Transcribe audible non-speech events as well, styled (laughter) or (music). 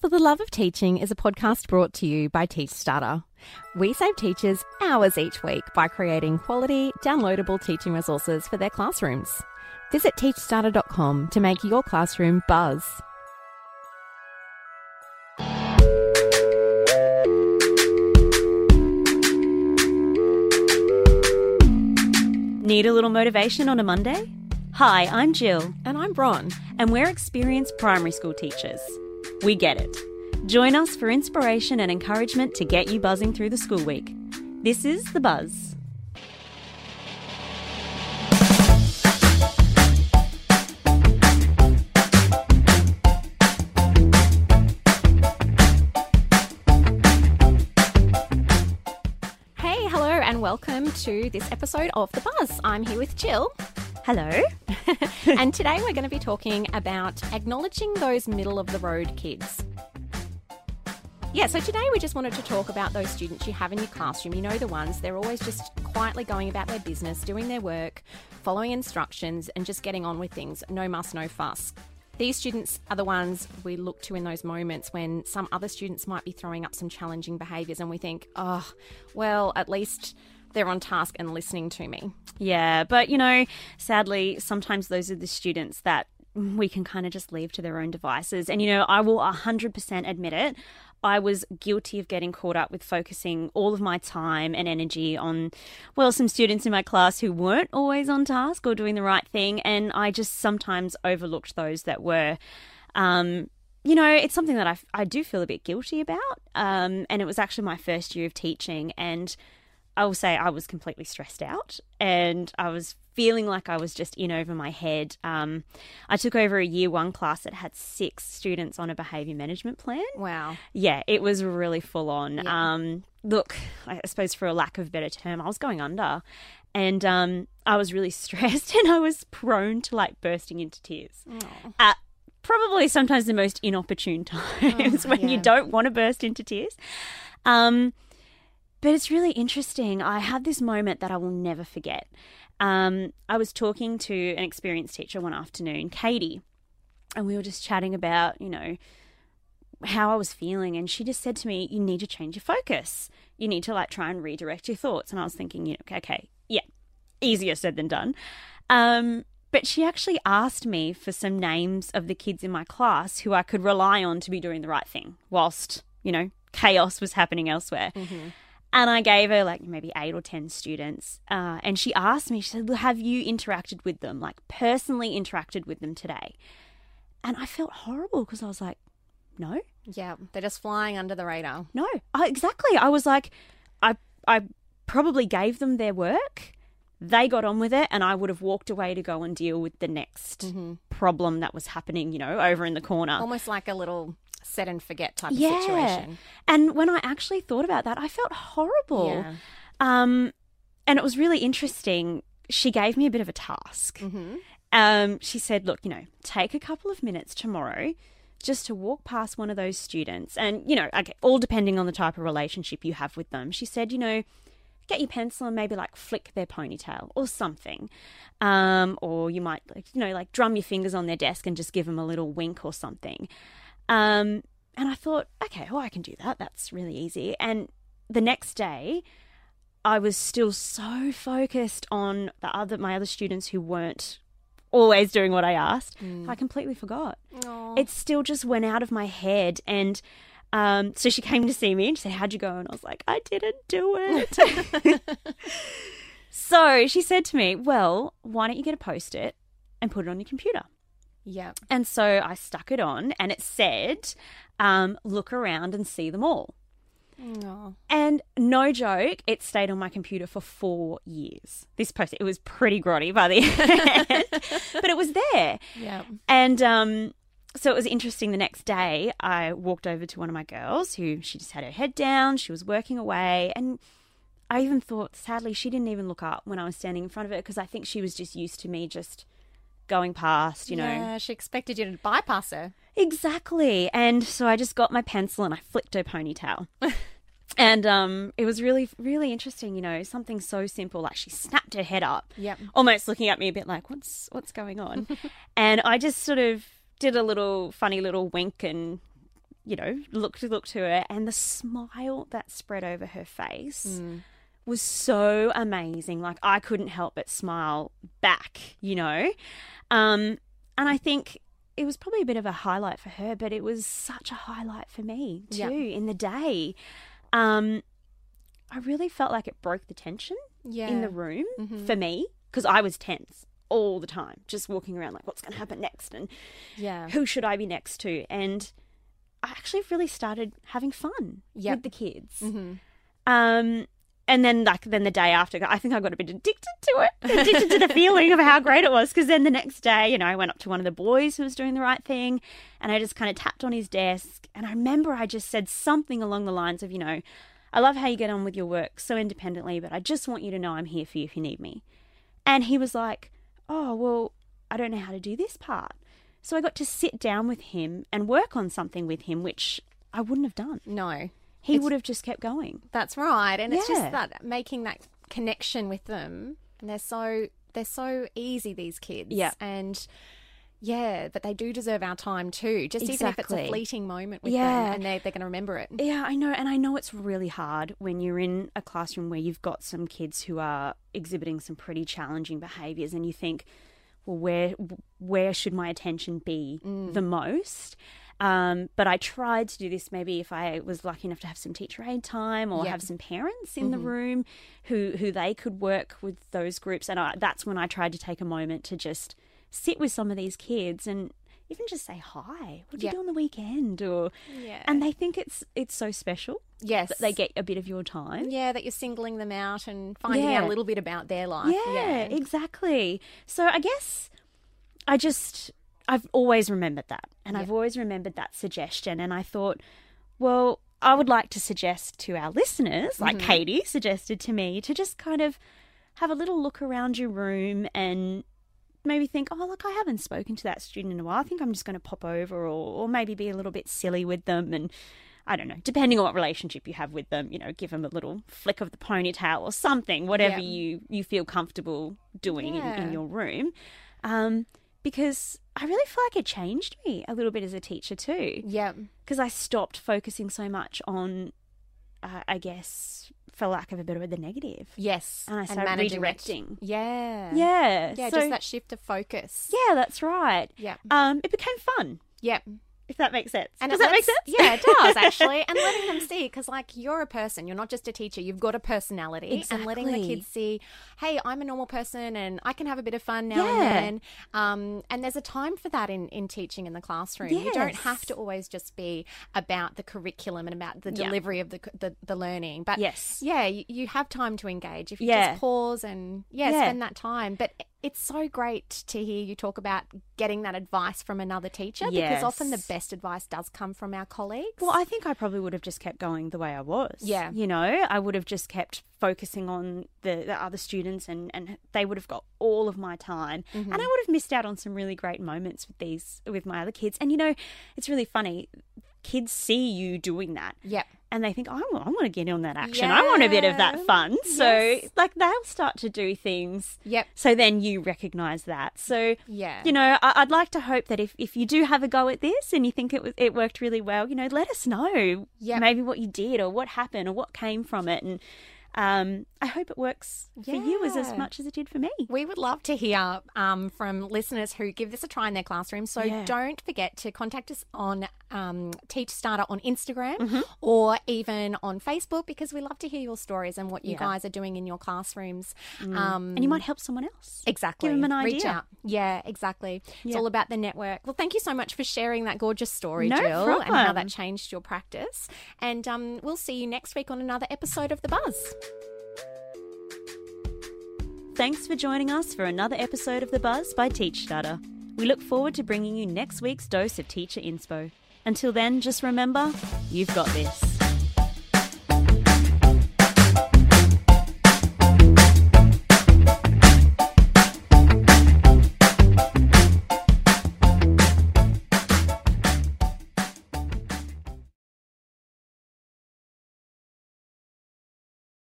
For the Love of Teaching is a podcast brought to you by TeachStarter. We save teachers hours each week by creating quality, downloadable teaching resources for their classrooms. Visit teachstarter.com to make your classroom buzz. Need a little motivation on a Monday? Hi, I'm Jill, And I'm Bron. and we're experienced primary school teachers. We get it. Join us for inspiration and encouragement to get you buzzing through the school week. This is The Buzz. Hey, hello, and welcome to this episode of The Buzz. I'm here with Jill. Hello. (laughs) and today we're going to be talking about acknowledging those middle of the road kids. Yeah, so today we just wanted to talk about those students you have in your classroom. You know the ones, they're always just quietly going about their business, doing their work, following instructions, and just getting on with things. No muss, no fuss. These students are the ones we look to in those moments when some other students might be throwing up some challenging behaviours, and we think, oh, well, at least they're on task and listening to me. Yeah, but you know, sadly, sometimes those are the students that we can kind of just leave to their own devices. And you know, I will 100% admit it. I was guilty of getting caught up with focusing all of my time and energy on, well, some students in my class who weren't always on task or doing the right thing. And I just sometimes overlooked those that were. Um, you know, it's something that I, I do feel a bit guilty about. Um, and it was actually my first year of teaching. And I will say I was completely stressed out and I was feeling like I was just in over my head. Um, I took over a year one class that had six students on a behaviour management plan. Wow. Yeah, it was really full on. Yeah. Um, look, I suppose for a lack of a better term, I was going under. And um, I was really (laughs) stressed and I was prone to like bursting into tears at probably sometimes the most inopportune (laughs) times when you don't want to burst into tears. Um, but it's really interesting. I had this moment that I will never forget. Um, I was talking to an experienced teacher one afternoon, Katie, and we were just chatting about, you know, how I was feeling. And she just said to me, You need to change your focus. You need to like try and redirect your thoughts. And I was thinking, you know, okay, yeah, easier said than done. Um, but she actually asked me for some names of the kids in my class who I could rely on to be doing the right thing whilst, you know, chaos was happening elsewhere. And I gave her like maybe eight or 10 students. Uh, and she asked me, she said, Have you interacted with them, like personally interacted with them today? And I felt horrible because I was like, No, Yeah, they're just flying under the radar. no. I, exactly. I was like, I, I probably gave them their work. They got on with it, and I would have walked away to go and deal with the next problem that was happening, you know, over in the corner. Almost like a little set and forget type yeah. of situation. And when I actually thought about that, I felt horrible. Yeah. Um, and it was really interesting. She gave me a bit of a task. Mm-hmm. Um, she said, "Look, you know, take a couple of minutes tomorrow." Just to walk past one of those students, and you know, okay, all depending on the type of relationship you have with them. She said, you know, get your pencil and maybe like flick their ponytail or something, um, or you might like you know like drum your fingers on their desk and just give them a little wink or something. Um, and I thought, okay, well, I can do that. That's really easy. And the next day, I was still so focused on the other my other students who weren't always doing what I asked. I completely forgot. It still just went out of my head and um, so she came to see me and she said, How'd you go? And I was like, I didn't do it. (laughs) (laughs) so she said to me, Well, why don't you get a post it and put it on your computer? Yeah. And so I stuck it on and it said, um, Look around and see them all. Oh. And no joke, it stayed on my computer for four years. This post, it was pretty grotty by the (laughs) end, but it was there. Yeah. And um, so it was interesting. The next day, I walked over to one of my girls who she just had her head down. She was working away. And I even thought, sadly, she didn't even look up when I was standing in front of her because I think she was just used to me just going past, you know. Yeah, she expected you to bypass her. Exactly. And so I just got my pencil and I flicked her ponytail. (laughs) and um, it was really, really interesting, you know, something so simple. Like she snapped her head up, Yep. almost looking at me a bit like, what's, what's going on? (laughs) and I just sort of did a little funny little wink and you know, looked looked to her, and the smile that spread over her face was so amazing. Like I couldn't help but smile back, you know. Um, and I think it was probably a bit of a highlight for her, but it was such a highlight for me too Yeah. in the day. Um, I really felt like it broke the tension Yeah. in the room Mm-hmm. for me because I was tense all the time, just walking around like, what's going to happen next, and Yeah. who should I be next to? And I actually really started having fun Yep. with the kids. Mm-hmm. Um, and then like then the day after, I think I got a bit addicted to it, addicted to the feeling of how great it was. Because then the next day, you know, I went up to one of the boys who was doing the right thing, and I just kind of tapped on his desk, and I remember I just said something along the lines of, you know, I love how you get on with your work so independently, but I just want you to know I'm here for you if you need me. And he was like, Oh, well, I don't know how to do this part. So I got to sit down with him and work on something with him, which I wouldn't have done. No. He would have just kept going. That's right, and it's just that making that connection with them. And they're so they're so easy these kids. Yeah. and yeah, but they do deserve our time too. Just even if it's a fleeting moment with Yeah. them, and they they're going to remember it. Yeah, I know, and I know it's really hard when you're in a classroom where you've got some kids who are exhibiting some pretty challenging behaviours, and you think, well, where where should my attention be mm. the most? Um, but I tried to do this maybe if I was lucky enough to have some teacher aide time or Yeah. have some parents in the room who who they could work with those groups, and I, that's when I tried to take a moment to just sit with some of these kids and even just say hi. What do Yeah. you do on the weekend? Or Yeah, and they think it's it's so special yes, that they get a bit of your time. yeah that you're singling them out and finding out a little bit about their life. Yeah, exactly. So I guess I just I've always remembered that, and I've always remembered that suggestion, and I thought, well, I would like to suggest to our listeners, like Mm-hmm. Katie suggested to me, to just kind of have a little look around your room and maybe think, oh, look, I haven't spoken to that student in a while. I think I'm just going to pop over, or, or maybe be a little bit silly with them and. I don't know, depending on what relationship you have with them, you know, give them a little flick of the ponytail or something, whatever Yeah. you, you feel comfortable doing in, in your room. Um, because I really feel like it changed me a little bit as a teacher too. yeah, Because I stopped focusing so much on, uh, I guess, for lack of a better word, the negative. yes, And I started it. redirecting. Yeah, Yeah. yeah, so- just that shift of focus. Yeah, that's right. Yeah, Um, it became fun, yeah. If that makes sense. And Does that make sense? Yeah, it does (laughs) actually. And letting them see, because like you're a person, you're not just a teacher. You've got a personality, and letting the kids see, hey, I'm a normal person, and I can have a bit of fun now Yeah. and then. Um, and there's a time for that in in teaching in the classroom. You don't have to always just be about the curriculum and about the Yeah. delivery of the, the the learning. But Yes. yeah, you, you have time to engage if you Yeah. just pause and yeah, Yeah. spend that time. But it's so great to hear you talk about getting that advice from another teacher because often the best advice does come from our colleagues. Well, I think I probably would have just kept going the way I was. Yeah. You know, I would have just kept focusing on the, the other students and, and they would have got all of my time. Mm-hmm. And I would have missed out on some really great moments with these, with my other kids. And, you know, it's really funny. Kids see you doing that. Yep. And they think, I want, I want to get on that action. I want a bit of that fun. So, Yes. like, they'll start to do things. Yep. So then you recognize that. So, Yeah. you know, I- I'd like to hope that if, if you do have a go at this and you think it was it worked really well, you know, let us know Yep. maybe what you did or what happened or what came from it, and um, I hope it works for you as, as much as it did for me. We would love to hear um, from listeners who give this a try in their classroom. So Yeah. don't forget to contact us on um, Teach Starter on Instagram Mm-hmm. or even on Facebook because we love to hear your stories and what you Yeah. guys are doing in your classrooms. Um, and you might help someone else. Exactly. Give 'em an idea. Reach out. Yeah, exactly. It's all about the network. Well, thank you so much for sharing that gorgeous story, No Jill, and how that changed your practice. And um, we'll see you next week on another episode of The Buzz. Thanks for joining us for another episode of The Buzz by Teach Starter. We look forward to bringing you next week's dose of teacher inspo. Until then, just remember, you've got this.